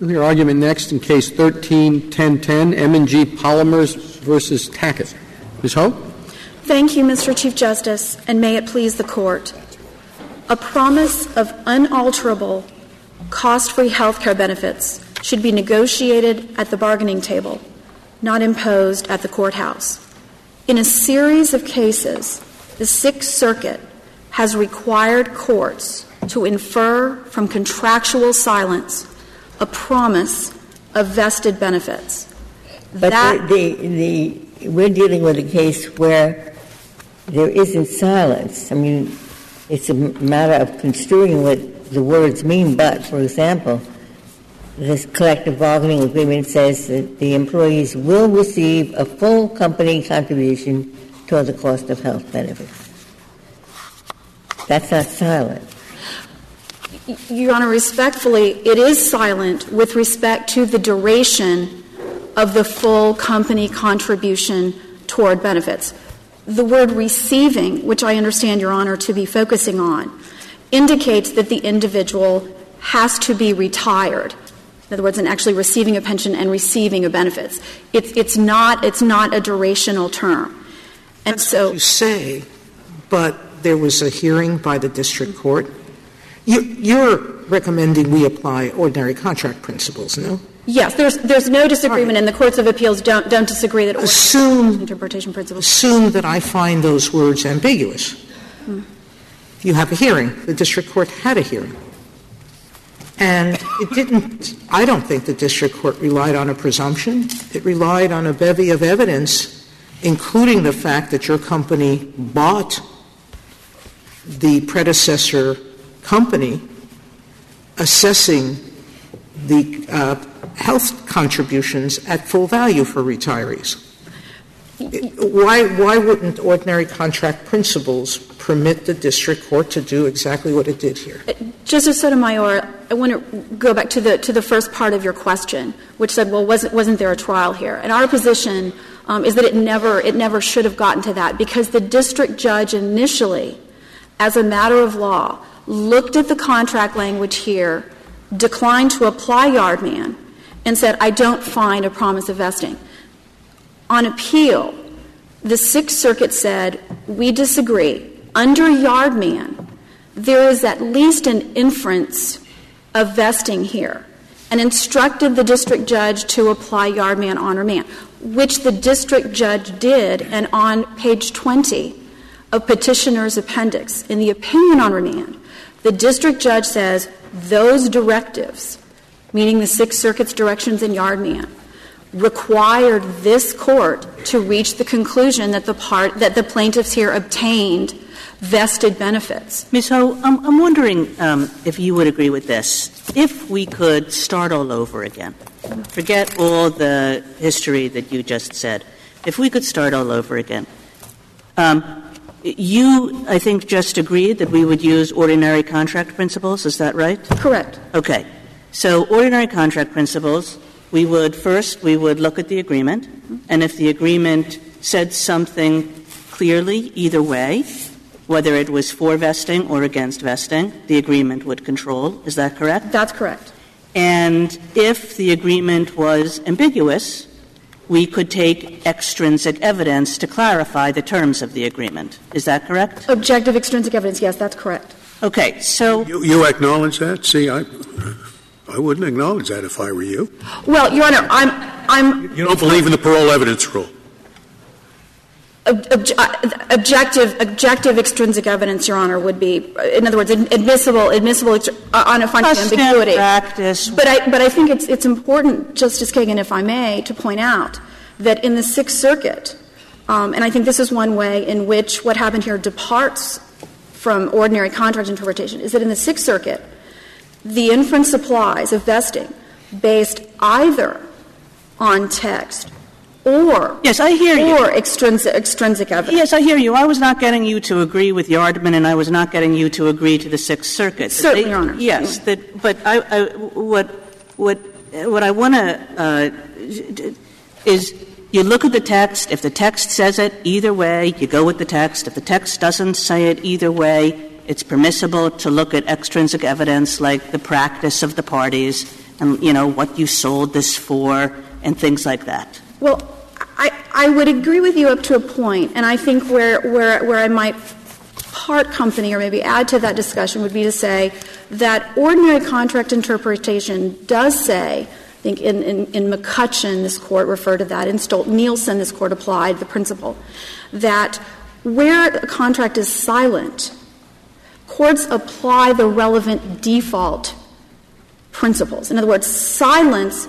We'll hear argument next in Case 13-1010, M&G Polymers versus Tackett. Ms. Ho? Thank you, Mr. Chief Justice, and may it please the Court. A promise of unalterable, cost-free health care benefits should be negotiated at the bargaining table, not imposed at the courthouse. In a series of cases, the Sixth Circuit has required courts to infer from contractual silence a promise of vested benefits. But that the, the, the, we're dealing with a case where there isn't silence. I mean, it's a matter of construing what the words mean, but, for example, this collective bargaining agreement says that the employees will receive a full company contribution toward the cost of health benefits. That's not silent. Your Honor, respectfully, it is silent with respect to the duration of the full company contribution toward benefits. The word receiving, which I understand, Your Honor, to be focusing on, indicates that the individual has to be retired. In other words, and actually receiving a pension and receiving a benefits. It's, it's, not, it's not a durational term. And That's so. you say, but there was a hearing by the district court you, are recommending we apply ordinary contract principles, no? Yes, there's, there's no disagreement, and the courts of appeals don't, don't disagree that assume, interpretation principles. Assume that I find those words ambiguous. Hmm. You have a hearing. The district court had a hearing. And it didn't, I don't think the district court relied on a presumption. It relied on a bevy of evidence, including the fact that your company bought the predecessor company assessing the uh, health contributions at full value for retirees. Why, why wouldn't ordinary contract principles permit the district court to do exactly what it did here? Justice Sotomayor, I want to go back to the, to the first part of your question, which said, well, wasn't, wasn't there a trial here? And our position um, is that it never, it never should have gotten to that because the district judge initially, as a matter of law, looked at the contract language here, declined to apply Yardman, and said, I don't find a promise of vesting. On appeal, the Sixth Circuit said, we disagree. Under Yardman, there is at least an inference of vesting here, and instructed the district judge to apply Yardman on remand, which the district judge did, and on page 20 of petitioner's appendix, in the opinion on remand, the district judge says those directives, meaning the Sixth Circuit's directions in Yardman, required this court to reach the conclusion that the part that the plaintiffs here obtained vested benefits. Ms. Ho, I'm, I'm wondering um, if you would agree with this. If we could start all over again, forget all the history that you just said. If we could start all over again, um, you, I think, just agreed that we would use ordinary contract principles. Is that right? Correct. Okay. So ordinary contract principles, we would first we would look at the agreement, and if the agreement said something clearly either way, whether it was for vesting or against vesting, the agreement would control. Is that correct? That's correct. And if the agreement was ambiguous, we could take extrinsic evidence to clarify the terms of the agreement. Is that correct? Objective extrinsic evidence, yes, that's correct. Okay, so. You, you acknowledge that? See, I, I wouldn't acknowledge that if I were you. Well, Your Honor, I'm. I'm you don't believe in the parol evidence rule? Uh, objective, objective extrinsic evidence, Your Honor, would be, in other words, admissible, admissible uh, on a finding of ambiguity. But I, but I think it's, it's important, Justice Kagan, if I may, to point out that in the Sixth Circuit, um, and I think this is one way in which what happened here departs from ordinary contract interpretation, is that in the Sixth Circuit, the inference applies of vesting based either on text or yes, I hear you. Or extrinsic, extrinsic evidence. Yes, I hear you. I was not getting you to agree with Yardman, and I was not getting you to agree to the Sixth Circuit. Certainly, Your Honor. Yes, that, but I, I, what what what I want to uh, is you look at the text. If the text says it either way, you go with the text. If the text doesn't say it either way, it's permissible to look at extrinsic evidence like the practice of the parties and, you know, what you sold this for and things like that. Well, I, would agree with you up to a point, and I think where, I might part company or maybe add to that discussion would be to say that ordinary contract interpretation does say, I think in, McCutcheon, this court referred to that, in Stolt Nielsen, this court applied the principle, that where a contract is silent, courts apply the relevant default principles. In other words, silence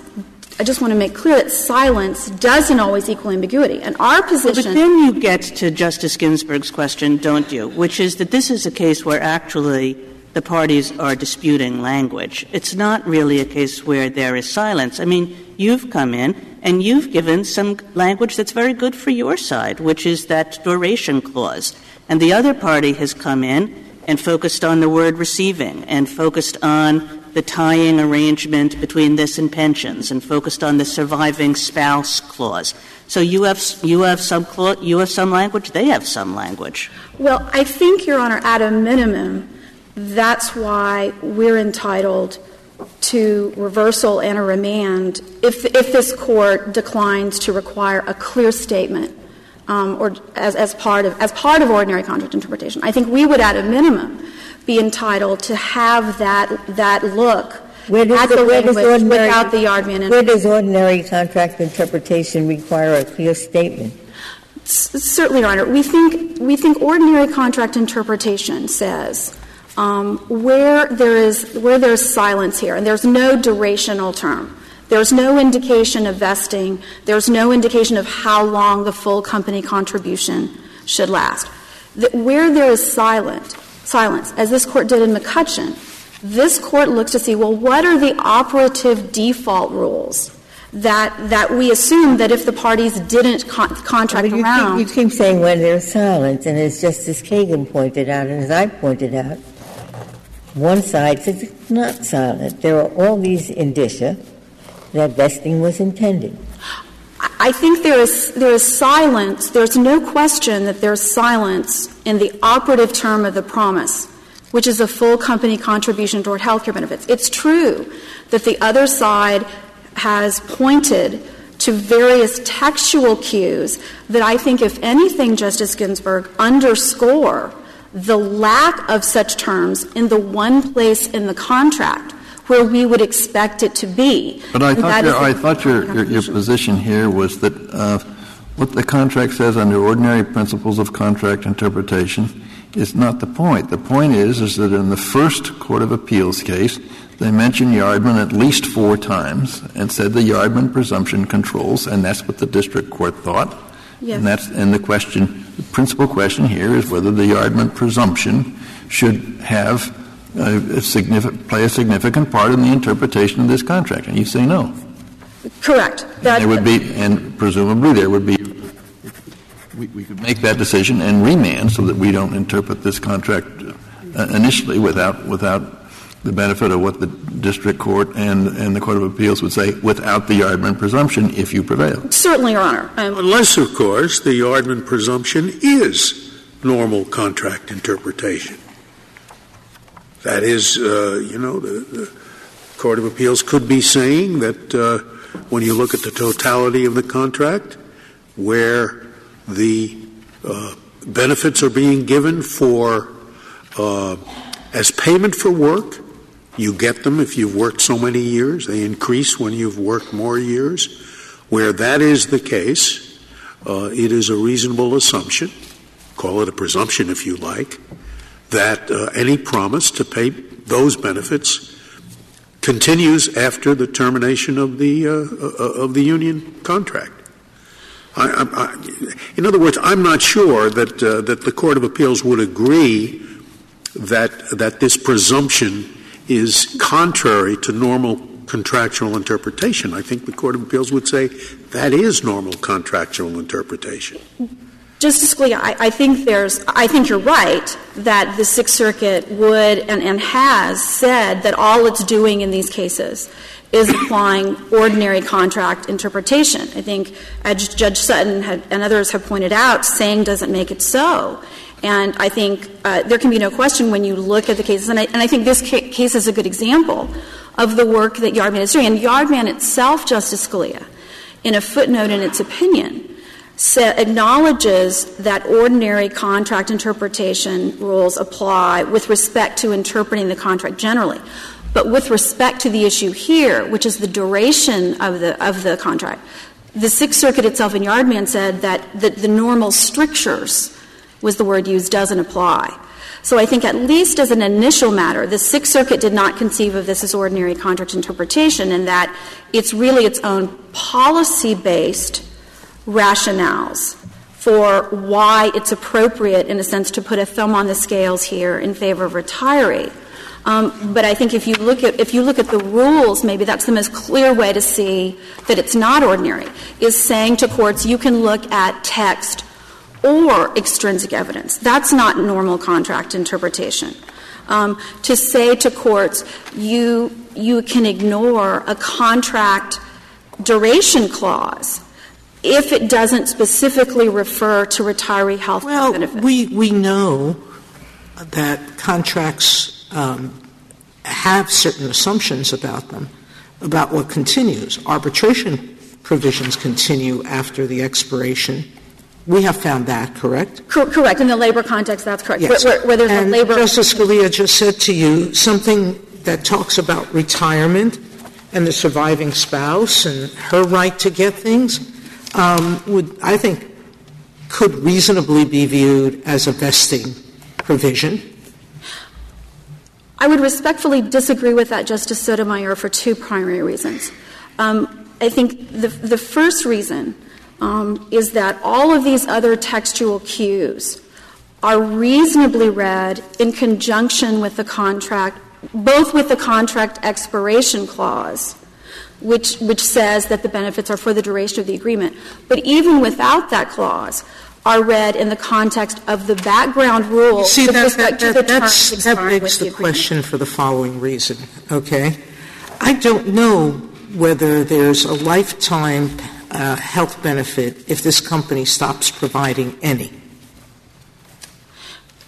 I just want to make clear that silence doesn't always equal ambiguity. And our position. But then you get to Justice Ginsburg's question, don't you? Which is that this is a case where actually the parties are disputing language. It's not really a case where there is silence. I mean, you've come in and you've given some language that's very good for your side, which is that duration clause. And the other party has come in and focused on the word receiving and focused on the tying arrangement between this and pensions and focused on the surviving spouse clause. So you have, you have some you have some language, they have some language. Well, I think, Your Honor, at a minimum, that's why we're entitled to reversal and a remand if, if this court declines to require a clear statement um, or as, as, part of, as part of ordinary contract interpretation. I think we would, at a minimum, be entitled to have that, that look where does at the, where does ordinary, without the Yardman. Where does ordinary contract interpretation require a clear statement? certainly, Your Honor. We think, we think ordinary contract interpretation says um, where there is where there's silence here, and there's no durational term. There's no indication of vesting. There's no indication of how long the full company contribution should last. The, where there is silent, silence, as this court did in McCutcheon, this court looks to see, well, what are the operative default rules that, that we assume that if the parties didn't con- contract you around. Keep, you keep saying when there's silence, and as Justice Kagan pointed out, and as I pointed out, one side says it's not silent. There are all these indicia that vesting was intended. I think there is, there is silence. There's no question that there's silence in the operative term of the promise, which is a full company contribution toward health care benefits. It's true that the other side has pointed to various textual cues that I think, if anything, Justice Ginsburg, underscore the lack of such terms in the one place in the contract where we would expect it to be. But I thought, your, I thought your, your, your, position here was that uh, what the contract says under ordinary principles of contract interpretation is not the point. The point is, is that in the first Court of Appeals case, they mentioned Yardman at least four times and said the Yardman presumption controls, and that's what the district court thought. Yes. And that's and the question, the principal question here is whether the Yardman presumption should have uh, a play a significant part in the interpretation of this contract? And you say no. Correct. That there would be, and presumably there would be. We, we, could make that decision and remand so that we don't interpret this contract uh, initially without without the benefit of what the district court and, and the court of appeals would say without the Yardman presumption if you prevail. Certainly, Your Honor. Um, Unless, of course, the Yardman presumption is normal contract interpretation. That is, uh, you know, the, the, Court of Appeals could be saying that uh, when you look at the totality of the contract, where the uh, benefits are being given for uh, as payment for work, you get them if you've worked so many years. They increase when you've worked more years. Where that is the case, uh, it is a reasonable assumption, call it a presumption if you like, that uh, any promise to pay those benefits continues after the termination of the uh, uh of the union contract. I, I, in other words, I'm not sure that uh, that the Court of Appeals would agree that that this presumption is contrary to normal contractual interpretation. I think the Court of Appeals would say that is normal contractual interpretation. Justice Scalia, I, think there's, I think you're right that the Sixth Circuit would and, has said that all it's doing in these cases is applying ordinary contract interpretation. I think, as Judge Sutton and others have pointed out, saying doesn't make it so. And I think uh, there can be no question when you look at the cases, and I, think this ca- case is a good example of the work that Yardman is doing. And Yardman itself, Justice Scalia, in a footnote in its opinion, acknowledges that ordinary contract interpretation rules apply with respect to interpreting the contract generally. But with respect to the issue here, which is the duration of the, of the contract, the Sixth Circuit itself in Yardman said that the, the normal strictures was the word used doesn't apply. So I think at least as an initial matter, the Sixth Circuit did not conceive of this as ordinary contract interpretation and that it's really its own policy-based rationales for why it's appropriate, in a sense, to put a thumb on the scales here in favor of retiree. Um, but I think if you look at if you look at the rules, maybe that's the most clear way to see that it's not ordinary. Is saying to courts, you can look at text or extrinsic evidence. That's not normal contract interpretation. Um, to say to courts, you you can ignore a contract duration clause if it doesn't specifically refer to retiree health Well, benefits. we, we know that contracts um, have certain assumptions about them, about what continues. Arbitration provisions continue after the expiration. We have found that, correct? Cor- correct. In the labor context, that's correct. Yes. Where, where, and a labor. Justice Scalia just said to you something that talks about retirement and the surviving spouse and her right to get things would, I think, could reasonably be viewed as a vesting provision. I would respectfully disagree with that, Justice Sotomayor, for two primary reasons. Um, I think the, the first reason um, is that all of these other textual cues are reasonably read in conjunction with the contract, both with the contract expiration clause, which, which says that the benefits are for the duration of the agreement, but even without that clause, are read in the context of the background rule See, that, that, that, that's, that begs the the question for the following reason, okay? I don't know whether there's a lifetime uh, health benefit if this company stops providing any.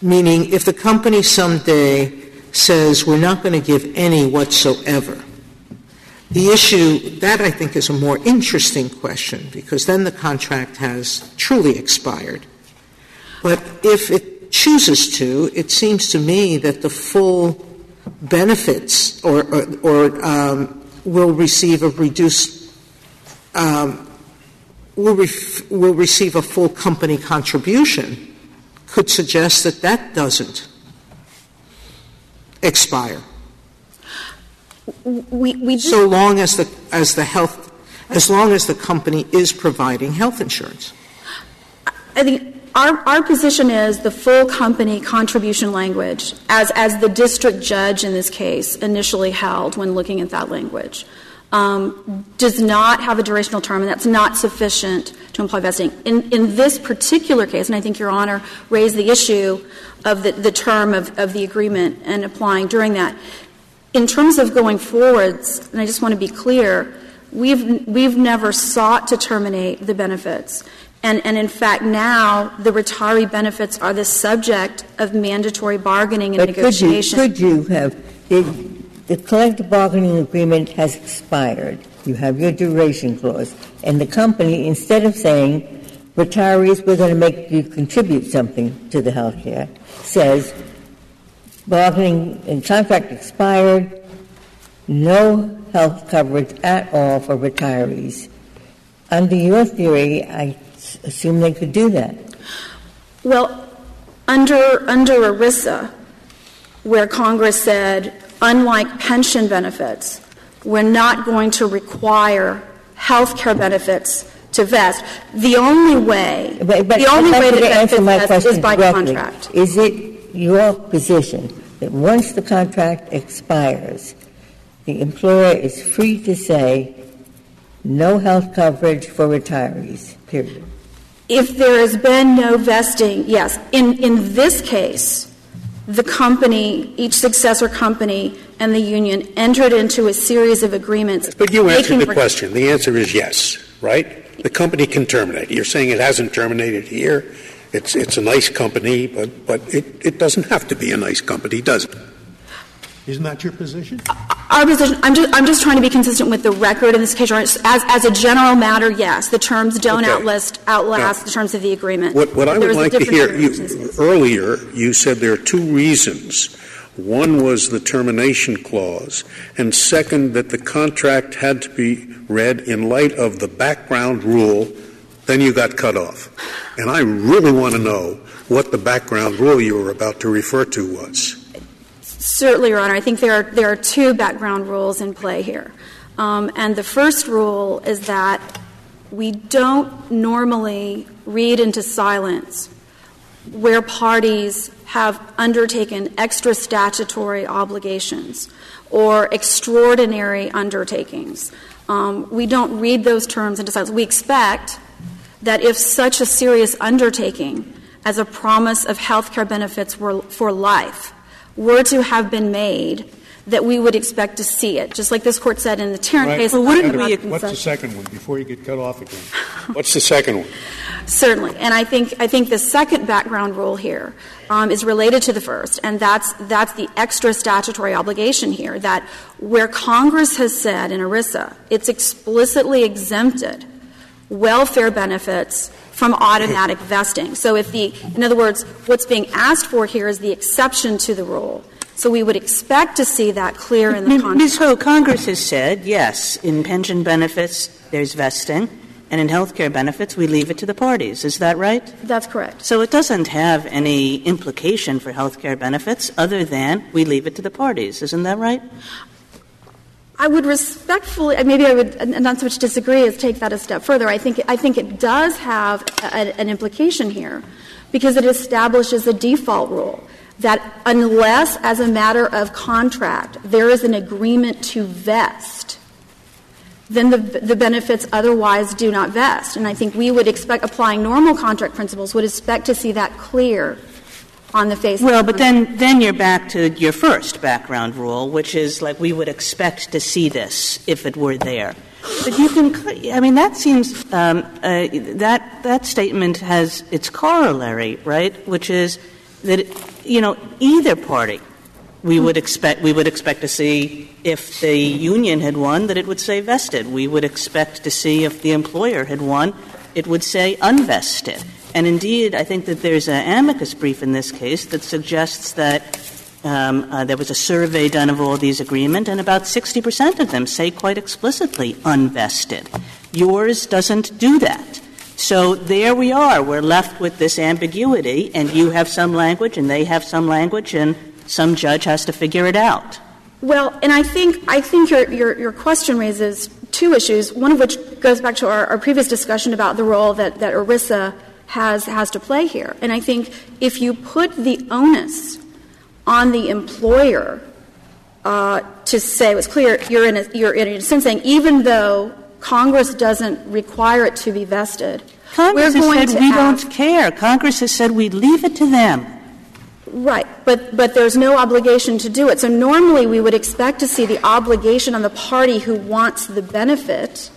Meaning, if the company someday says, we're not going to give any whatsoever, the issue, that I think is a more interesting question, because then the contract has truly expired. But if it chooses to, it seems to me that the full benefits or, or, or um, will receive a reduced, um, will, ref, will receive a full company contribution could suggest that that doesn't expire. We, we So long as the, as the health, as long as the company is providing health insurance. I think our, our position is the full company contribution language, as, as the district judge in this case initially held when looking at that language, um, does not have a durational term, and that's not sufficient to imply vesting. In, in this particular case, and I think Your Honor raised the issue of the, the term of, of the agreement and applying during that. In terms of going forwards, and I just want to be clear, we've, we've never sought to terminate the benefits. And, and in fact, now the retiree benefits are the subject of mandatory bargaining and But could you, negotiation. could you have, the, the collective bargaining agreement has expired, you have your duration clause, and the company, instead of saying, retirees, we're going to make you contribute something to the health care, says, bargaining and contract expired, no health coverage at all for retirees. Under your theory, I assume they could do that. Well, under, under ERISA, where Congress said, unlike pension benefits, we're not going to require health care benefits to vest, the only way, But, but the only way to answer my question is by directly. contract. Is it your position that once the contract expires, the employer is free to say no health coverage for retirees, period? If there has been no vesting, yes. In, in this case, the company, each successor company and the union entered into a series of agreements. But you answered the question. The answer is yes, right? The company can terminate. You're saying it hasn't terminated here. It's, it's a nice company, but, but it, it doesn't have to be a nice company, does it? Isn't that your position? Uh, our position, I'm just, I'm just trying to be consistent with the record in this case, As, as a general matter, yes, the terms don't Okay. outlast, outlast Now, the terms of the agreement. What, what I would like to hear, interpretation in this you, earlier, you said there are two reasons. One was the termination clause, and second, that the contract had to be read in light of the background rule, then you got cut off. And I really want to know what the background rule you were about to refer to was. Certainly, Your Honor. I think there are, there are two background rules in play here. Um, and the first rule is that we don't normally read into silence where parties have undertaken extra statutory obligations or extraordinary undertakings. Um, we don't read those terms into silence. We expect that if such a serious undertaking as a promise of health care benefits were, for life were to have been made, that we would expect to see it. Just like this court said in the Tarrant Right. case. Well, wouldn't about we- the What's the second one, before you get cut off again? What's the second one? Certainly, and I think I think the second background rule here um, is related to the first, and that's that's the extra statutory obligation here. That where Congress has said in ERISA, it's explicitly exempted welfare benefits from automatic vesting. So if the, in other words, what's being asked for here is the exception to the rule. So we would expect to see that clear in the M- contract. Ms. Ho, Congress has said, yes, in pension benefits, there's vesting, and in health care benefits, we leave it to the parties. Is that right? That's correct. So it doesn't have any implication for health care benefits other than we leave it to the parties. Isn't that right? I would respectfully, uh, maybe I would not so much disagree as take that a step further. I think, I think it does have a, an implication here because it establishes a default rule that unless, as a matter of contract, there is an agreement to vest, then the, the benefits otherwise do not vest. And I think we would expect, applying normal contract principles, would expect to see that clear on the face of Well, but then, then you're back to your first background rule, which is like we would expect to see this if it were there. But you can, I mean, that seems, um, uh, that, that statement has its corollary, right? Which is that, you know, either party we would expect, we would expect to see if the union had won that it would say vested. We would expect to see if the employer had won, it would say unvested. And indeed, I think that there's an amicus brief in this case that suggests that um, uh, there was a survey done of all these agreements, and about 60 percent of them say quite explicitly unvested. Yours doesn't do that. So there we are. We're left with this ambiguity, and you have some language, and they have some language, and some judge has to figure it out. Well, and I think I think your your, your question raises two issues. One of which goes back to our, our previous discussion about the role that, that ERISA has has to play here. And I think if you put the onus on the employer uh, to say it's clear, you're in a, you're in a sense saying even though Congress doesn't require it to be vested, Congress we're going has said to we ask- don't care. Congress has said we leave it to them. Right, but, but there's no obligation to do it. So normally we would expect to see the obligation on the party who wants the benefit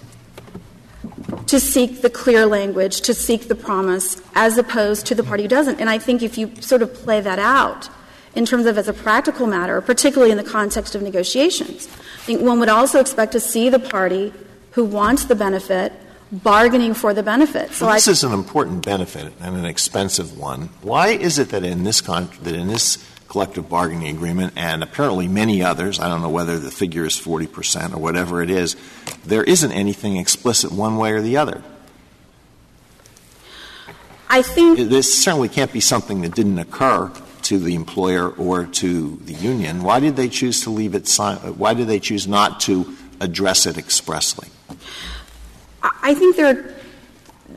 to seek the clear language, to seek the promise, as opposed to the party who doesn't. And I think if you sort of play that out in terms of as a practical matter, particularly in the context of negotiations, I think one would also expect to see the party who wants the benefit bargaining for the benefit. So I this is an important benefit and an expensive one. Why is it that in this con- that in this collective bargaining agreement and apparently many others, I don't know whether the figure is 40 percent or whatever it is, there isn't anything explicit one way or the other. I think This certainly can't be something that didn't occur to the employer or to the union. Why did they choose to leave it? Si- why did they choose not to address it expressly? I I think there,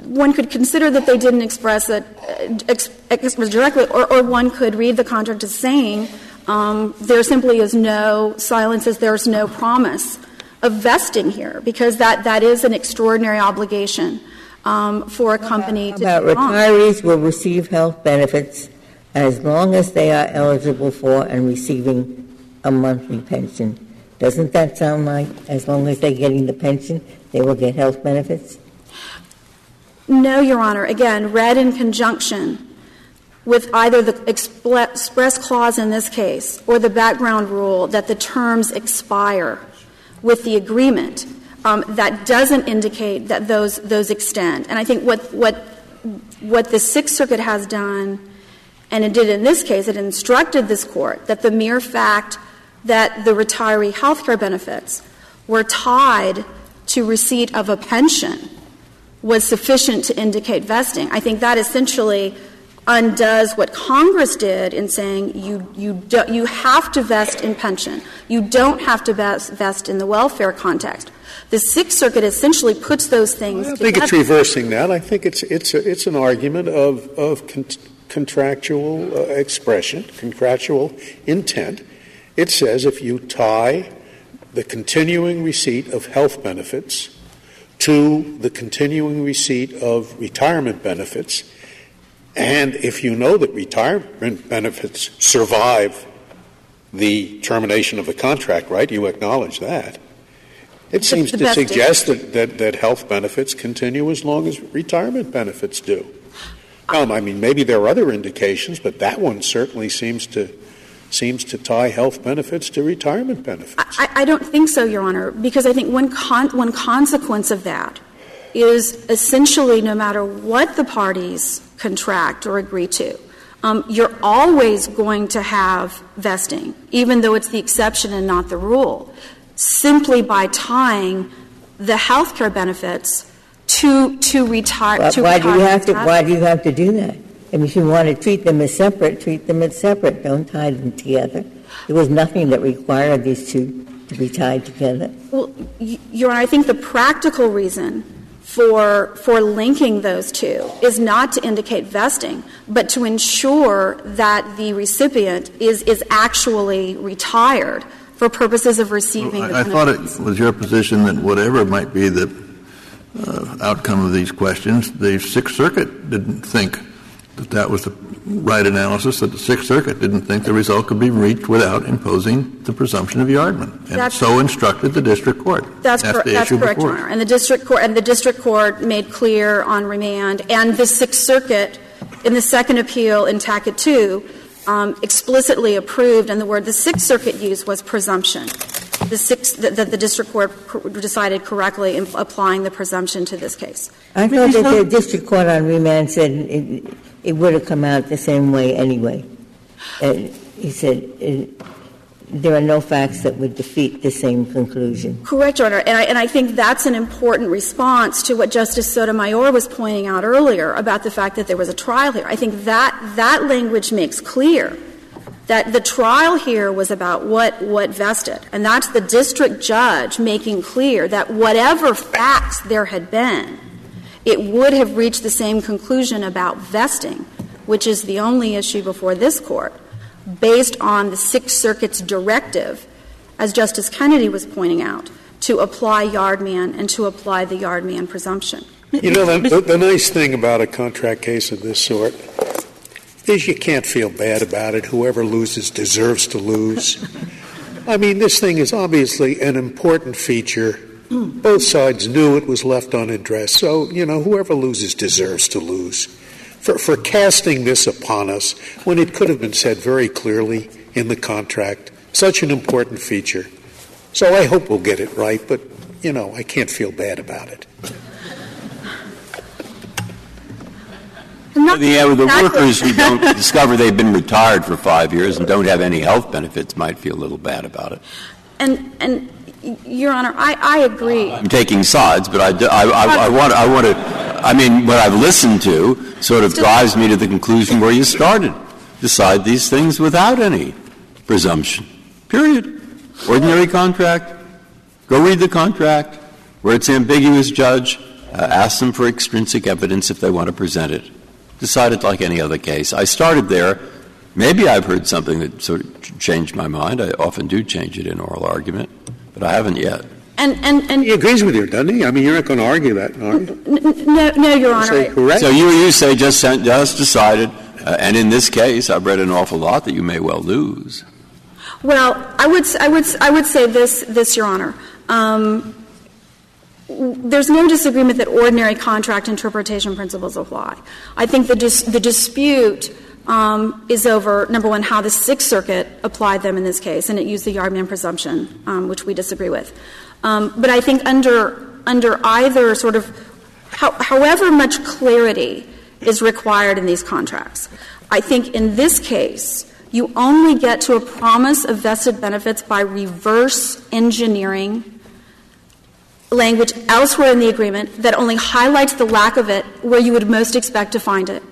one could consider that they didn't express it uh, directly, or, or one could read the contract as saying um, there simply is no silence, as there's no promise of vesting here, because that, that is an extraordinary obligation um, for a company to About take on. retirees will receive health benefits as long as they are eligible for and receiving a monthly pension. Doesn't that sound like as long as they're getting the pension, they will get health benefits? No, Your Honor. Again, read in conjunction with either the express clause in this case or the background rule that the terms expire with the agreement, um, that doesn't indicate that those those extend. And I think what what what the Sixth Circuit has done, and it did in this case, it instructed this court that the mere fact that the retiree health care benefits were tied to receipt of a pension was sufficient to indicate vesting. I think that essentially undoes what Congress did in saying you, you, do, you have to vest in pension. You don't have to vest, in the welfare context. The Sixth Circuit essentially puts those things I don't together. think it's reversing that. I think it's, it's, a, it's an argument of, of con- contractual uh, expression, contractual intent. It says if you tie the continuing receipt of health benefits to the continuing receipt of retirement benefits, and if you know that retirement benefits survive the termination of the contract, right, you acknowledge that. It seems to suggest that, that, that health benefits continue as long as retirement benefits do. Um, I mean, maybe there are other indications, but that one certainly seems to seems to tie health benefits to retirement benefits. I, I don't think so, Your Honor, because I think one, con- one consequence of that is essentially no matter what the parties contract or agree to, um, you're always going to have vesting, even though it's the exception and not the rule, simply by tying the health care benefits to, to retire. Why, to why do you have to, why do you have to do that? I mean, if you want to treat them as separate, treat them as separate. Don't tie them together. There was nothing that required these two to be tied together. Well, y- Your Honor, I think the practical reason for, for linking those two is not to indicate vesting, but to ensure that the recipient is, is actually retired for purposes of receiving the I, I thought it was your position that whatever might be the uh, outcome of these questions, the Sixth Circuit didn't think that that was the right analysis, that the Sixth Circuit didn't think the result could be reached without imposing the presumption of yardman. And That's- so instructed the district court. That's, cor- the that's issue correct, before Your. Honor. And the district court, and the district court made clear on remand, and the Sixth Circuit, in the second appeal in Tackett 2, um, explicitly approved, and the word the Sixth Circuit used was presumption. The sixth, that that the district court cor- decided correctly in applying the presumption to this case. I thought that the district court on remand said it, it would have come out the same way anyway. Uh, he said uh, there are no facts that would defeat the same conclusion. Correct, Your Honor. And I, and I think that's an important response to what Justice Sotomayor was pointing out earlier about the fact that there was a trial here. I think that, that language makes clear that the trial here was about what, what vested. And that's the district judge making clear that whatever facts there had been, it would have reached the same conclusion about vesting, which is the only issue before this Court, based on the Sixth Circuit's directive, as Justice Kennedy was pointing out, to apply Yardman and to apply the Yardman presumption. You know, the, the, the nice thing about a contract case of this sort is you can't feel bad about it. Whoever loses deserves to lose. I mean, this thing is obviously an important feature. Both sides knew it was left unaddressed, so, you know, whoever loses deserves to lose. For, for casting this upon us when it could have been said very clearly in the contract, such an important feature. So I hope we'll get it right, but, you know, I can't feel bad about it. Not The, uh, the workers who don't discover they've been retired for five years and don't have any health benefits might feel a little bad about it. And, and, y- Your Honor, I, I agree. I'm taking sides, but I, do- I, I, I want, I want to, I mean, what I've listened to sort of drives me to the conclusion where you started. Decide these things without any presumption. Period. Ordinary contract. Go read the contract. Where it's ambiguous, judge, uh, ask them for extrinsic evidence if they want to present it. Decide it like any other case. I started there. Maybe I've heard something that sort of changed my mind. I often do change it in oral argument, I haven't yet. And, and, and, He agrees with you, doesn't he? I mean, you're not going to argue that, are you? n- n- no, no, Your Honor. Say correct. So you, you say just, sent- just decided, uh, and in this case, I've read an awful lot that you may well lose. Well, I would, s- I would, s- I would say this, this, Your Honor. Um, there's no disagreement that ordinary contract interpretation principles apply. I think the, dis- the dispute is over, number one, how the Sixth Circuit applied them in this case, and it used the Yardman presumption, um, which we disagree with. Um, but I think under, under either sort of, how, however much clarity is required in these contracts, I think in this case, you only get to a promise of vested benefits by reverse engineering language elsewhere in the agreement that only highlights the lack of it where you would most expect to find it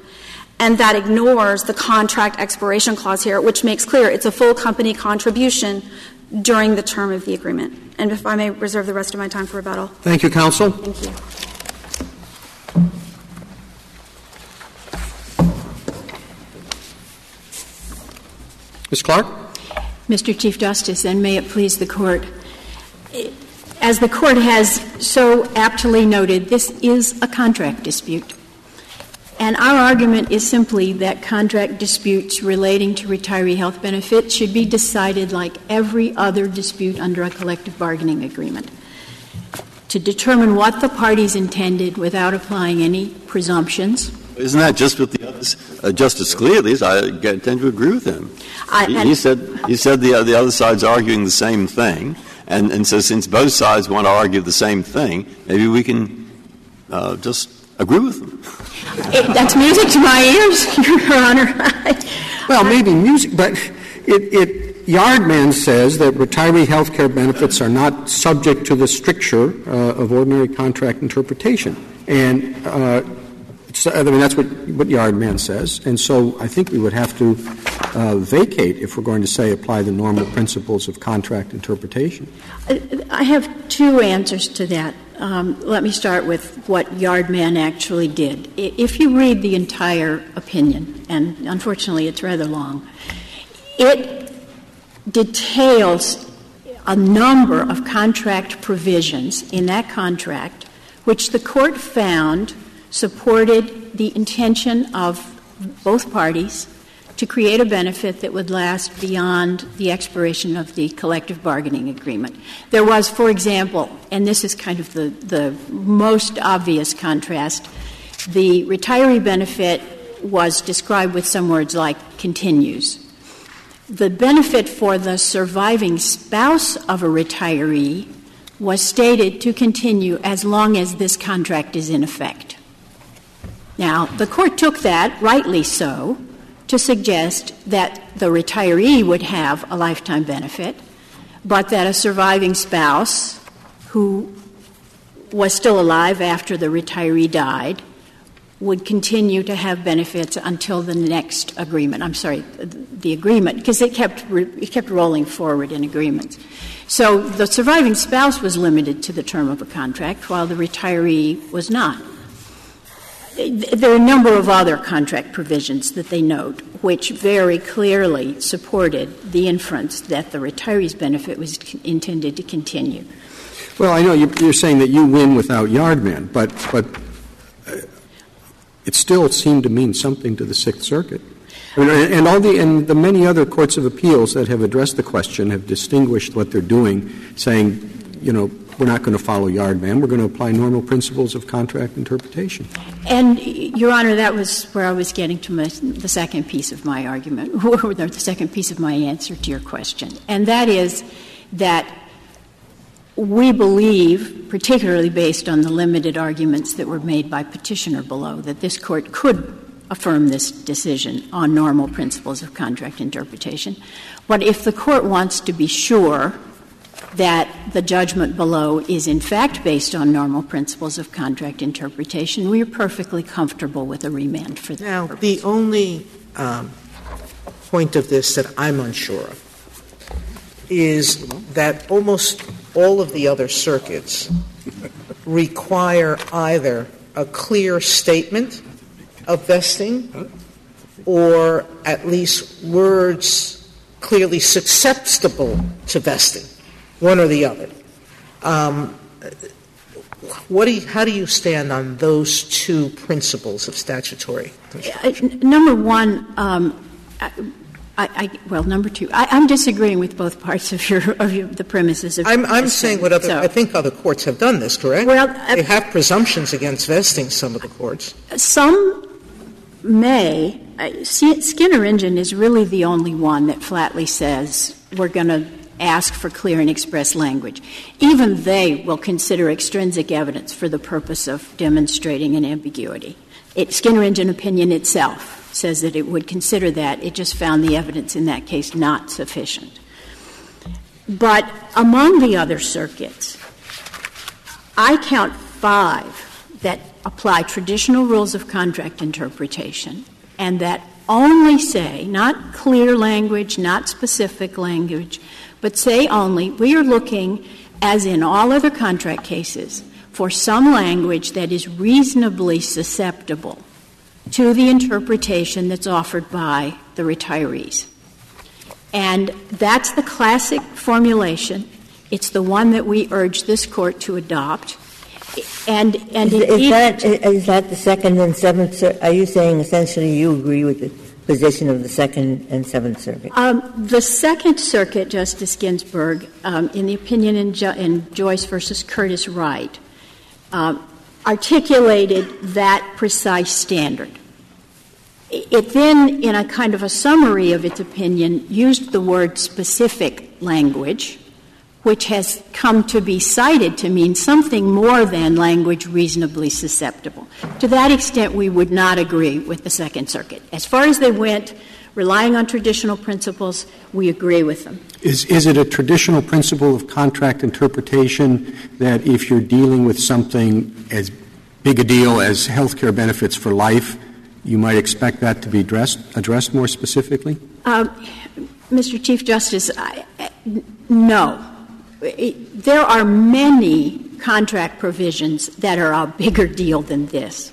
and that ignores the contract expiration clause here, which makes clear it's a full company contribution during the term of the agreement. And if I may reserve the rest of my time for rebuttal. Thank you, counsel. Thank you. Ms. Clark? Mr. Chief Justice, and may it please the Court. As the Court has so aptly noted, this is a contract dispute. And our argument is simply that contract disputes relating to retiree health benefits should be decided like every other dispute under a collective bargaining agreement to determine what the parties intended without applying any presumptions. Isn't that just what the others, uh, Justice Scalia, I tend to agree with him. I, he, he, said, he said the, uh, the other side's arguing the same thing, and, and so since both sides want to argue the same thing, maybe we can uh, just agree with them. It, that's music to my ears, Your Honor. well, maybe music, but it, it, Yardman says that retiree health care benefits are not subject to the stricture uh, of ordinary contract interpretation. And uh, I mean, that's what, what Yardman says. And so I think we would have to vacate if we're going to say apply the normal principles of contract interpretation. I have two answers to that. Um, let me start with what Yardman actually did. If you read the entire opinion, and unfortunately it's rather long, it details a number of contract provisions in that contract which the court found supported the intention of both parties to create a benefit that would last beyond the expiration of the collective bargaining agreement. There was, for example, and this is kind of the, the most obvious contrast, the retiree benefit was described with some words like continues. The benefit for the surviving spouse of a retiree was stated to continue as long as this contract is in effect. Now, the court took that, rightly so, to suggest that the retiree would have a lifetime benefit, but that a surviving spouse who was still alive after the retiree died would continue to have benefits until the next agreement. I'm sorry, the agreement, because it kept, it kept rolling forward in agreements. So the surviving spouse was limited to the term of a contract, while the retiree was not there are a number of other contract provisions that they note which very clearly supported the inference that the retiree's benefit was intended to continue. Well, I know you're saying that you win without Yardman, but but uh, it still seemed to mean something to the Sixth Circuit. I mean, and all the and the many other courts of appeals that have addressed the question have distinguished what they're doing, saying, you know, we're not going to follow Yardman. We're going to apply normal principles of contract interpretation. And, Your Honor, that was where I was getting to my, the second piece of my argument, or the second piece of my answer to your question. And that is that we believe, particularly based on the limited arguments that were made by petitioner below, that this court could affirm this decision on normal principles of contract interpretation. But if the court wants to be sure that the judgment below is in fact based on normal principles of contract interpretation, we are perfectly comfortable with a remand for that. Now, purpose. the only um, point of this that I'm unsure of is that almost all of the other circuits require either a clear statement of vesting or at least words clearly susceptible to vesting one or the other. Um, what do you, how do you stand on those two principles of statutory? Uh, number one, um, I, I, well, number two, I, am disagreeing with both parts of your, of your, the premises of. I'm, I'm saying what other. So, I think other courts have done this, correct? Well, uh, they have presumptions against vesting. Some of the courts. Some may. Skinner Engine is really the only one that flatly says we're going to ask for clear and express language. Even they will consider extrinsic evidence for the purpose of demonstrating an ambiguity. It, Skinner Engine opinion itself says that it would consider that. It just found the evidence in that case not sufficient. But among the other circuits, I count five that apply traditional rules of contract interpretation and that only say, not clear language, not specific language, but say only, we are looking, as in all other contract cases, for some language that is reasonably susceptible to the interpretation that's offered by the retirees. And that's the classic formulation. It's the one that we urge this court to adopt. And, and is, is that, is that the second and seventh? Are you saying essentially you agree with the position of the Second and Seventh Circuit? Um, the Second Circuit, Justice Ginsburg, um, in the opinion in, jo- in, Joyce versus Curtiss-Wright, um, articulated that precise standard. It then, in a kind of a summary of its opinion, used the word specific language which has come to be cited to mean something more than language reasonably susceptible. To that extent, we would not agree with the Second Circuit. As far as they went, relying on traditional principles, we agree with them. Is, is it a traditional principle of contract interpretation that if you're dealing with something as big a deal as health care benefits for life, you might expect that to be addressed, addressed more specifically? Uh, Mr. Chief Justice, I, no there are many contract provisions that are a bigger deal than this.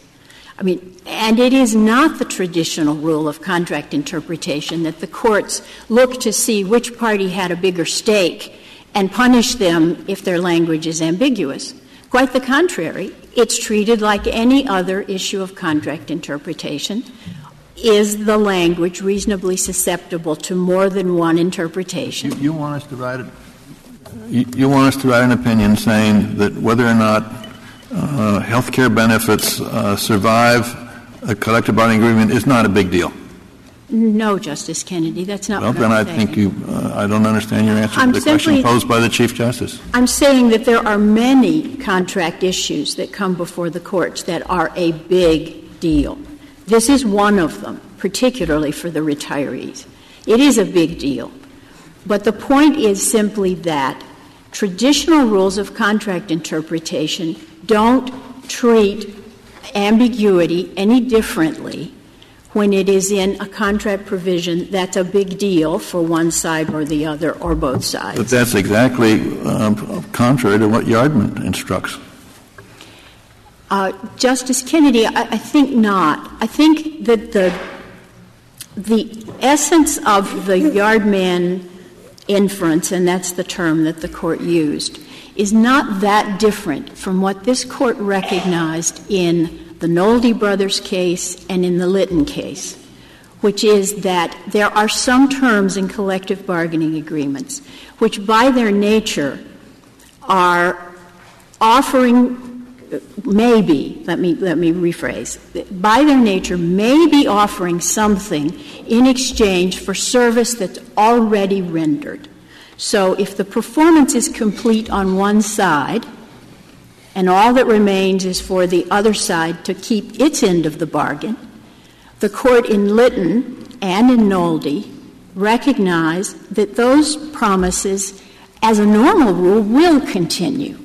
I mean, and it is not the traditional rule of contract interpretation that the courts look to see which party had a bigger stake and punish them if their language is ambiguous. Quite the contrary, it's treated like any other issue of contract interpretation. Is the language reasonably susceptible to more than one interpretation? You, you want us to write it you, you, want us to write an opinion saying that whether or not uh, health care benefits uh, survive a collective bargaining agreement is not a big deal. No, Justice Kennedy, that's not well, then I think you. Uh, I don't understand your answer I'm to the question posed by the Chief Justice. I'm saying that there are many contract issues that come before the courts that are a big deal. This is one of them, particularly for the retirees. It is a big deal. But the point is simply that traditional rules of contract interpretation don't treat ambiguity any differently when it is in a contract provision that's a big deal for one side or the other or both sides. But that's exactly um, contrary to what Yardman instructs. Uh, Justice Kennedy, I, I, think not. I think that the the essence of the Yardman inference, and that's the term that the court used, is not that different from what this court recognized in the Nolde Brothers case and in the Litton case, which is that there are some terms in collective bargaining agreements which, by their nature, are offering maybe, let me, let me rephrase, by their nature, may be offering something in exchange for service that's already rendered. So if the performance is complete on one side, and all that remains is for the other side to keep its end of the bargain, the court in Litton and in Nolde recognize that those promises, as a normal rule, will continue.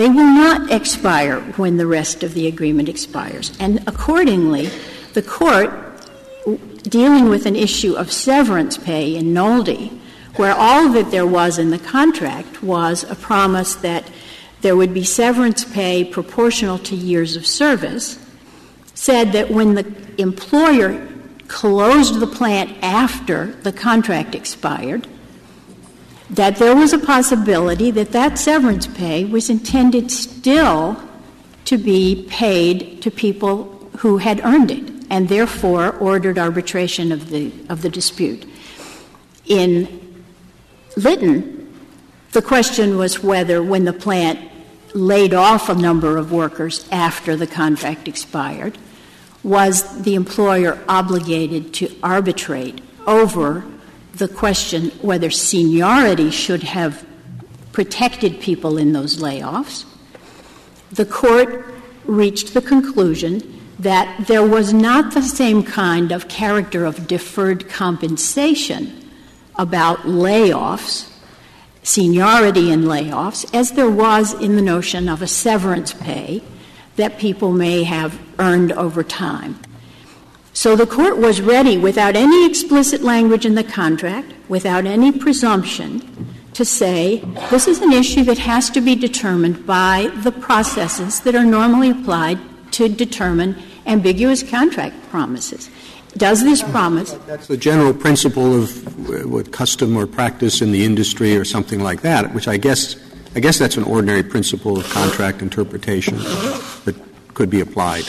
They will not expire when the rest of the agreement expires. And accordingly, the court, dealing with an issue of severance pay in Nolde, where all that there was in the contract was a promise that there would be severance pay proportional to years of service, said that when the employer closed the plant after the contract expired, that there was a possibility that that severance pay was intended still to be paid to people who had earned it and therefore ordered arbitration of the, of the dispute. In Litton, the question was whether, when the plant laid off a number of workers after the contract expired, was the employer obligated to arbitrate over the question whether seniority should have protected people in those layoffs. The court reached the conclusion that there was not the same kind of character of deferred compensation about layoffs, seniority in layoffs, as there was in the notion of a severance pay that people may have earned over time. So the court was ready, without any explicit language in the contract, without any presumption, to say this is an issue that has to be determined by the processes that are normally applied to determine ambiguous contract promises. Does this promise? That's the general principle of uh, what custom or practice in the industry or something like that, which I guess I guess that's an ordinary principle of contract interpretation that could be applied.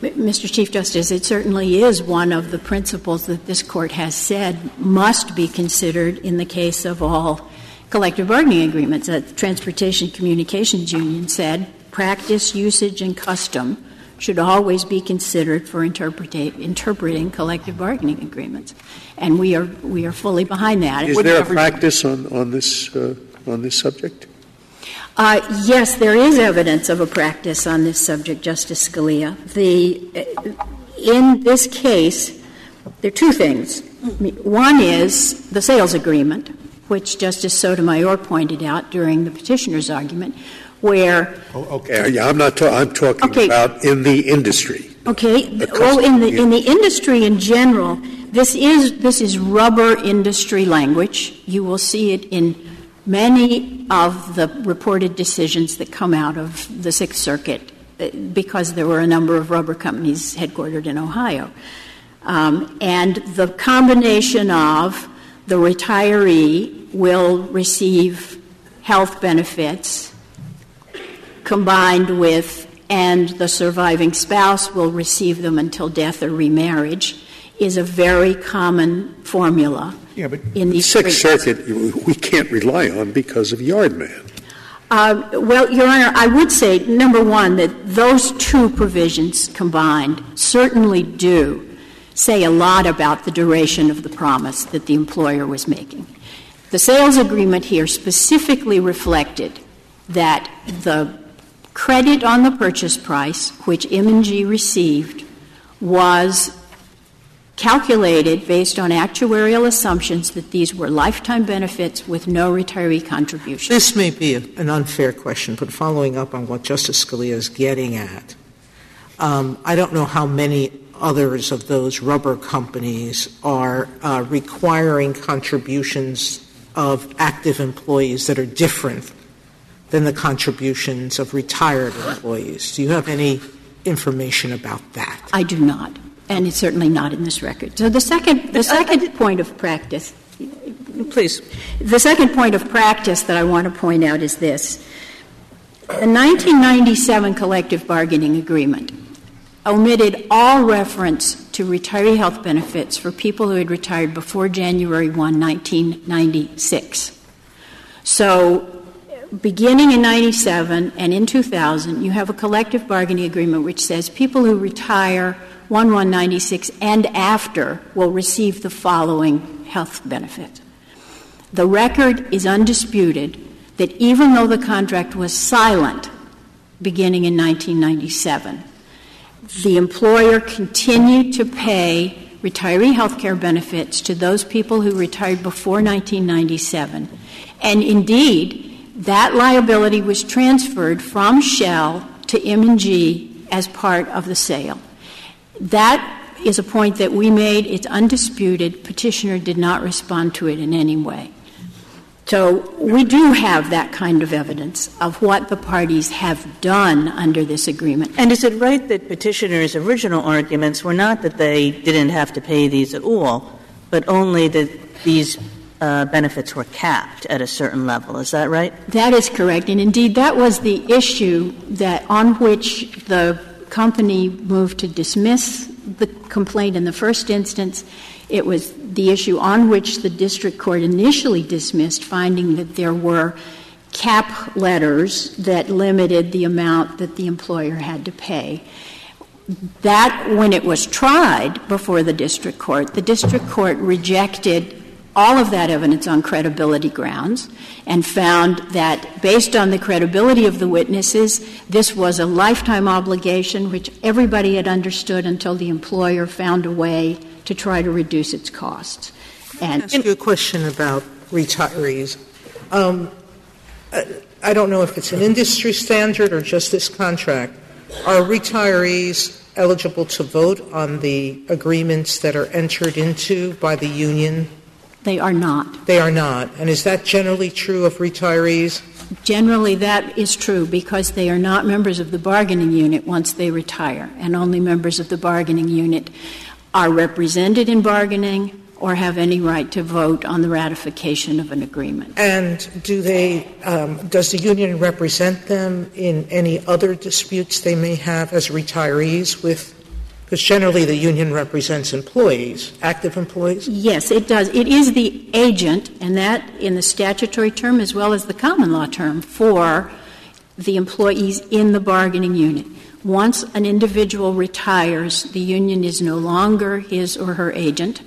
Mr. Chief Justice, it certainly is one of the principles that this court has said must be considered in the case of all collective bargaining agreements. The Transportation Communications Union said practice, usage, and custom should always be considered for interpreting collective bargaining agreements. And we are, we are fully behind that. Is there a practice on, on, this, uh, on this subject? Uh, yes, there is evidence of a practice on this subject, Justice Scalia. The, uh, in this case, there are two things. One is the sales agreement, which Justice Sotomayor pointed out during the petitioner's argument, where. Oh, okay, yeah, I'm not. Ta- I'm talking okay. about in the industry. Okay. Well, in the in the industry in general, this is this is rubber industry language. You will see it in many of the reported decisions that come out of the Sixth Circuit uh, because there were a number of rubber companies headquartered in Ohio. Um, and the combination of the retiree will receive health benefits combined with and the surviving spouse will receive them until death or remarriage is a very common formula. Yeah, but in the Sixth Circuit we can't rely on because of Yardman. Uh, well, Your Honor, I would say, number one, that those two provisions combined certainly do say a lot about the duration of the promise that the employer was making. The sales agreement here specifically reflected that the credit on the purchase price, which M&G received, was calculated based on actuarial assumptions that these were lifetime benefits with no retiree contribution. This may be a, an unfair question, but following up on what Justice Scalia is getting at, um, I don't know how many others of those rubber companies are uh, requiring contributions of active employees that are different than the contributions of retired employees. Do you have any information about that? I do not, and it's certainly not in this record. So the second, the second point of practice, please. The second point of practice that I want to point out is this. The 1997 collective bargaining agreement omitted all reference to retiree health benefits for people who had retired before January 1, 1996. So, beginning in 97 and in 2000, you have a collective bargaining agreement which says people who retire 1 1 96 and after will receive the following health benefit. The record is undisputed that even though the contract was silent beginning in 1997, the employer continued to pay retiree health care benefits to those people who retired before 1997. And indeed, that liability was transferred from Shell to M&G as part of the sale. That is a point that we made. It's undisputed. Petitioner did not respond to it in any way. So we do have that kind of evidence of what the parties have done under this agreement. And is it right that petitioners' original arguments were not that they didn't have to pay these at all, but only that these uh, benefits were capped at a certain level? Is that right? That is correct. And indeed, that was the issue that on which the company moved to dismiss the complaint in the first instance. It was the issue on which the district court initially dismissed, finding that there were cap letters that limited the amount that the employer had to pay. that, when it was tried before the district court, the district court rejected all of that evidence on credibility grounds and found that based on the credibility of the witnesses, this was a lifetime obligation which everybody had understood until the employer found a way to try to reduce its costs. And ask you a question about retirees. Um, I don't know if it's an industry standard or just this contract. Are retirees eligible to vote on the agreements that are entered into by the union they are not. They are not. And is that generally true of retirees? Generally, that is true because they are not members of the bargaining unit once they retire, and only members of the bargaining unit are represented in bargaining or have any right to vote on the ratification of an agreement. And do they, um, does the union represent them in any other disputes they may have as retirees with because generally the union represents employees, active employees? Yes, it does. It is the agent, and that in the statutory term as well as the common law term, for the employees in the bargaining unit. Once an individual retires, the union is no longer his or her agent.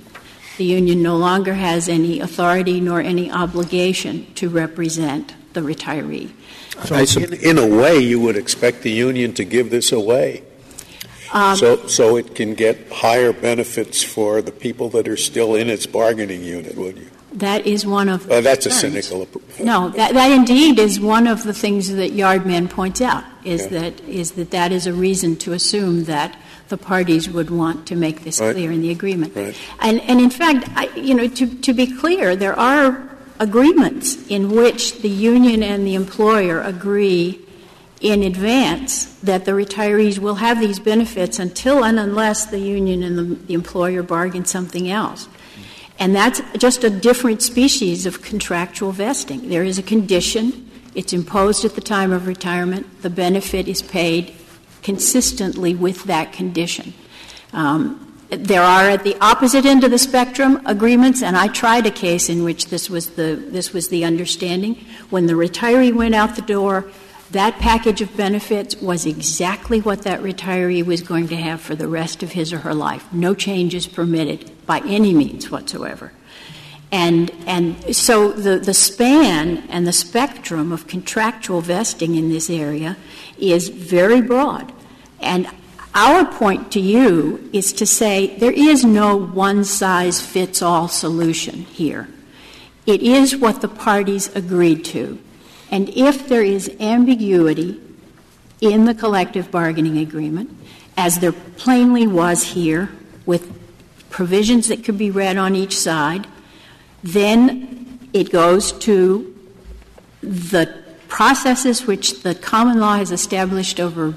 The union no longer has any authority nor any obligation to represent the retiree. So, in, in a way, you would expect the union to give this away. Um, so, so it can get higher benefits for the people that are still in its bargaining unit, would you? That is one of. Uh, that's a cynical. No, that, that indeed is one of the things that Yardman points out. Is yeah. that is that that is a reason to assume that the parties would want to make this right. clear in the agreement. Right. And and in fact, I, you know, to to be clear, there are agreements in which the union and the employer agree in advance that the retirees will have these benefits until and unless the union and the, the, employer bargain something else. And that's just a different species of contractual vesting. There is a condition, it's imposed at the time of retirement, the benefit is paid consistently with that condition. Um, there are at the opposite end of the spectrum agreements, and I tried a case in which this was the this was the understanding. When the retiree went out the door, that package of benefits was exactly what that retiree was going to have for the rest of his or her life. No changes permitted by any means whatsoever. And, and so the, the span and the spectrum of contractual vesting in this area is very broad. And our point to you is to say there is no one size fits all solution here. It is what the parties agreed to. And if there is ambiguity in the collective bargaining agreement, as there plainly was here, with provisions that could be read on each side, then it goes to the processes which the common law has established over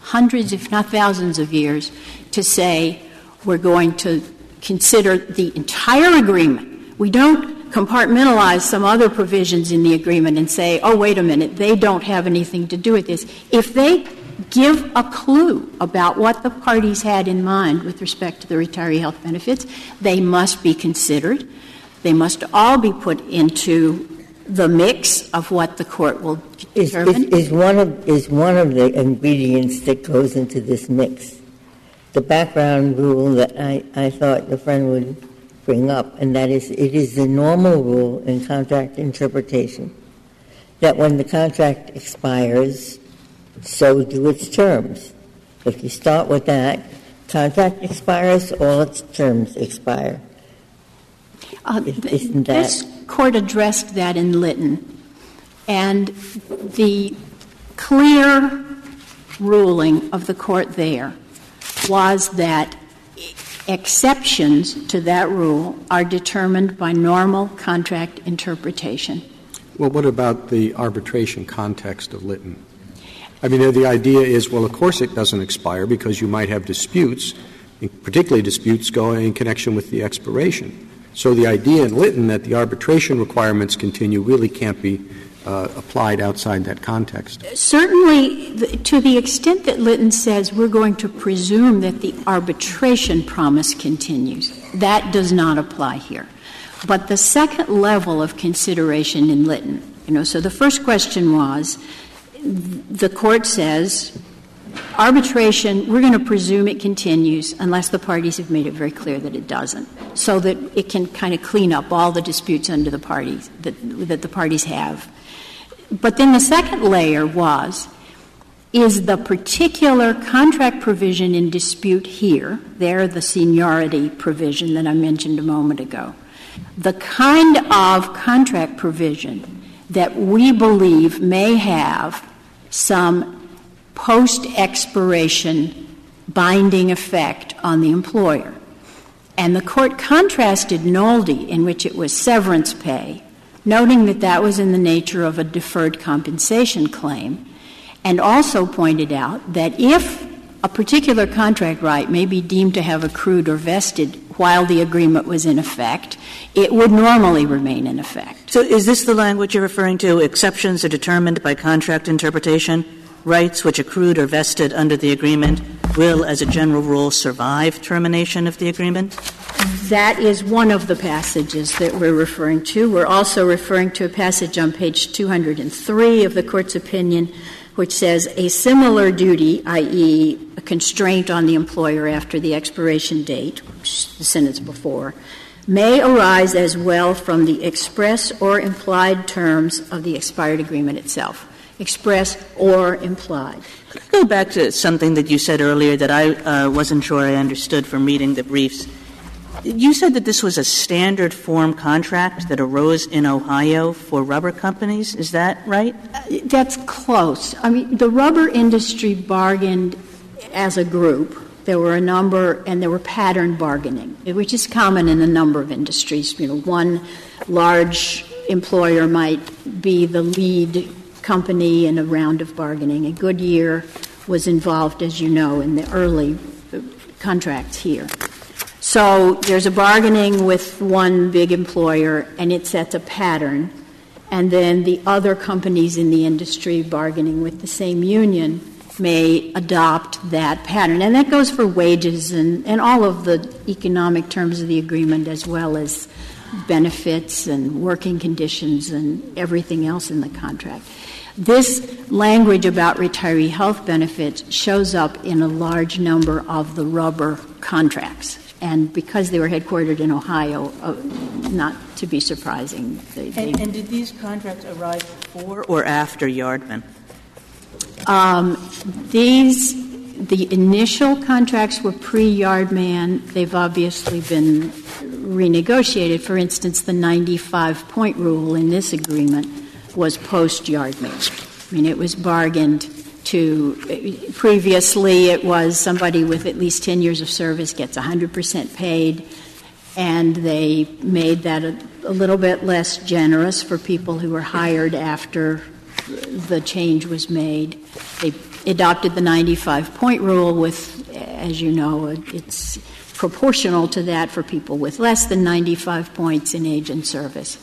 hundreds, if not thousands, of years to say we're going to consider the entire agreement. We don't compartmentalize some other provisions in the agreement and say, oh, wait a minute, they don't have anything to do with this. If they give a clue about what the parties had in mind with respect to the retiree health benefits, they must be considered. They must all be put into the mix of what the court will determine. Is, is, one of is one of the ingredients that goes into this mix the background rule that I, I thought the friend would bring up, and that is it is the normal rule in contract interpretation that when the contract expires, so do its terms. If you start with that, contract expires, all its terms expire. Uh, Isn't that? This court addressed that in Litton, and the clear ruling of the court there was that Exceptions to that rule are determined by normal contract interpretation. Well, what about the arbitration context of Litton? I mean, the idea is, well, of course it doesn't expire because you might have disputes, particularly disputes going in connection with the expiration. So the idea in Litton that the arbitration requirements continue really can't be Uh, applied outside that context. Certainly, to the extent that Litton says we're going to presume that the arbitration promise continues, that does not apply here. But the second level of consideration in Litton, you know, so the first question was the court says arbitration, we're going to presume it continues unless the parties have made it very clear that it doesn't, so that it can kind of clean up all the disputes under the parties that, that the parties have. But then the second layer was is the particular contract provision in dispute here, there, the seniority provision that I mentioned a moment ago, the kind of contract provision that we believe may have some post expiration binding effect on the employer. And the court contrasted Nolde, in which it was severance pay, noting that that was in the nature of a deferred compensation claim, and also pointed out that if a particular contract right may be deemed to have accrued or vested while the agreement was in effect, it would normally remain in effect. So is this the language you're referring to? Exceptions are determined by contract interpretation? Rights which accrued or vested under the agreement will, as a general rule, survive termination of the agreement? That is one of the passages that we're referring to. We're also referring to a passage on page 203 of the Court's opinion which says a similar duty, i.e., a constraint on the employer after the expiration date, the sentence before, may arise as well from the express or implied terms of the expired agreement itself. Express or implied. Could I go back to something that you said earlier that I uh, wasn't sure I understood from reading the briefs? You said that this was a standard form contract that arose in Ohio for rubber companies. Is that right? That's close. I mean, the rubber industry bargained as a group. There were a number, and there were pattern bargaining, which is common in a number of industries. You know, one large employer might be the lead company in a round of bargaining. And Goodyear was involved, as you know, in the early contracts here. So there's a bargaining with one big employer, and it sets a pattern. And then the other companies in the industry bargaining with the same union may adopt that pattern. And that goes for wages and, and all of the economic terms of the agreement, as well as benefits and working conditions and everything else in the contract. This language about retiree health benefits shows up in a large number of the rubber contracts and because they were headquartered in Ohio, uh, not to be surprising. They, they and, and, did these contracts arise before or after Yardman? Um, these, the initial contracts were pre-Yardman. They've obviously been renegotiated. For instance, the 95 point rule in this agreement was post-Yardman. I mean, it was bargained to previously it was somebody with at least 10 years of service gets 100% paid and they made that a, a, little bit less generous for people who were hired after the change was made. They adopted the 95 point rule with as you know it's proportional to that for people with less than 95 points in age and service.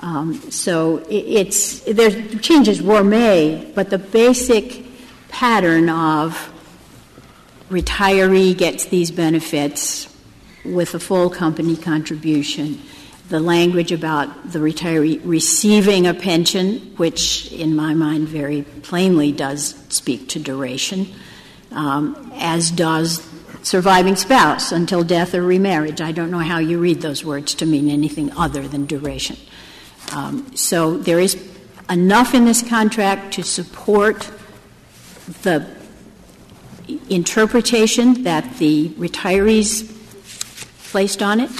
Um, so it, it's there changes were made but the basic pattern of retiree gets these benefits with a full company contribution. The language about the retiree receiving a pension, which in my mind very plainly does speak to duration, um, as does surviving spouse until death or remarriage. I don't know how you read those words to mean anything other than duration. Um, so there is enough in this contract to support the interpretation that the retirees placed on it.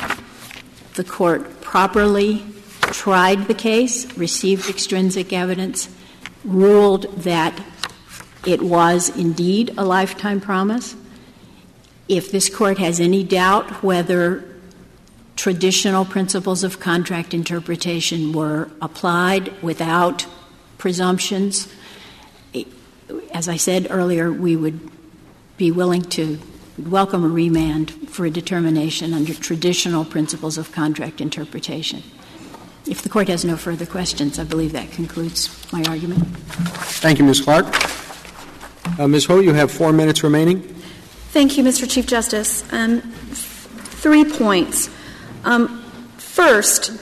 The court properly tried the case, received extrinsic evidence, ruled that it was indeed a lifetime promise. If this court has any doubt whether traditional principles of contract interpretation were applied without presumptions, as I said earlier, we would be willing to welcome a remand for a determination under traditional principles of contract interpretation. If the court has no further questions, I believe that concludes my argument. Thank you, Ms. Clark. Uh, Ms. Ho, you have four minutes remaining. Thank you, Mr. Chief Justice. Um, three points. Um, first,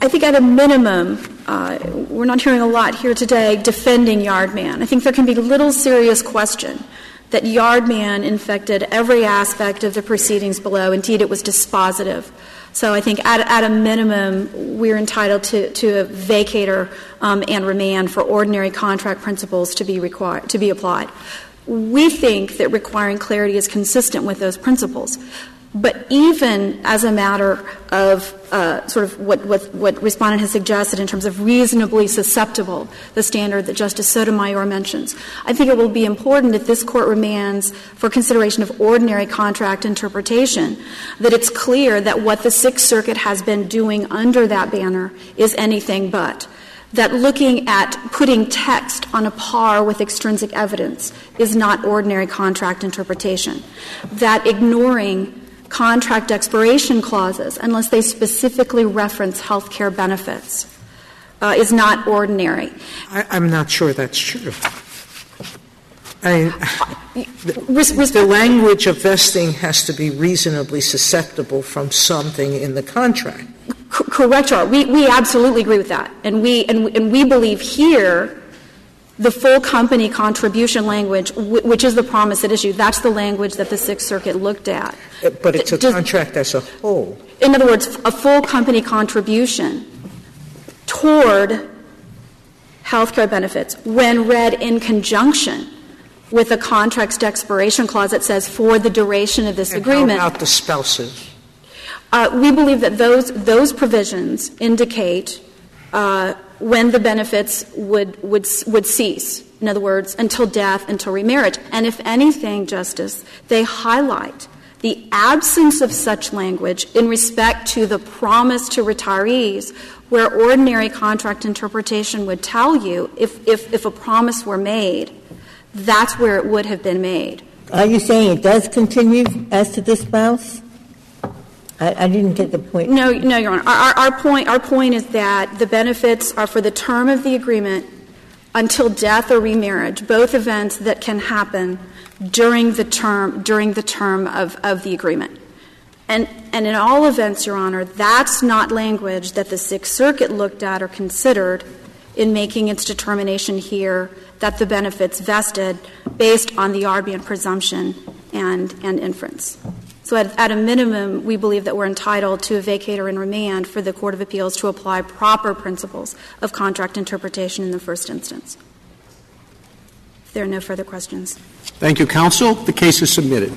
I think at a minimum, uh, we're not hearing a lot here today defending Yardman. I think there can be little serious question that Yardman infected every aspect of the proceedings below. Indeed, it was dispositive. So I think at, at a minimum, we're entitled to, to a vacatur um, and remand for ordinary contract principles to be required to be applied. We think that requiring clarity is consistent with those principles. But even as a matter of uh, sort of what, what, what Respondent has suggested in terms of reasonably susceptible, the standard that Justice Sotomayor mentions, I think it will be important if this Court remands for consideration of ordinary contract interpretation that it's clear that what the Sixth Circuit has been doing under that banner is anything but that looking at putting text on a par with extrinsic evidence is not ordinary contract interpretation, that ignoring contract expiration clauses unless they specifically reference health care benefits uh, is not ordinary. I, I'm not sure that's true. I the, the language of vesting has to be reasonably susceptible from something in the contract. C- correct, Your We, we absolutely agree with that. And we, and, and we believe here the full company contribution language, which is the promise at issue, that's the language that the Sixth Circuit looked at. But it's a contract as a whole. In other words, a full company contribution toward health care benefits when read in conjunction with a contract's expiration clause that says for the duration of this and agreement. How about the spouses? Uh, we believe that those, those provisions indicate uh, when the benefits would, would, would cease. In other words, until death, until remarriage. And if anything, Justice, they highlight the absence of such language in respect to the promise to retirees, where ordinary contract interpretation would tell you if, if, if a promise were made, that's where it would have been made. Are you saying it does continue as to the spouse? I, didn't get the point. No, no, Your Honor. Our, our, point, our point is that the benefits are for the term of the agreement until death or remarriage, both events that can happen during the term during the term of, of the agreement. And, and in all events, Your Honor, that's not language that the Sixth Circuit looked at or considered in making its determination here that the benefits vested based on the Yardman presumption and, and inference. So at, at, a minimum, we believe that we're entitled to a vacatur and remand for the Court of Appeals to apply proper principles of contract interpretation in the first instance. If there are no further questions. Thank you, counsel. The case is submitted.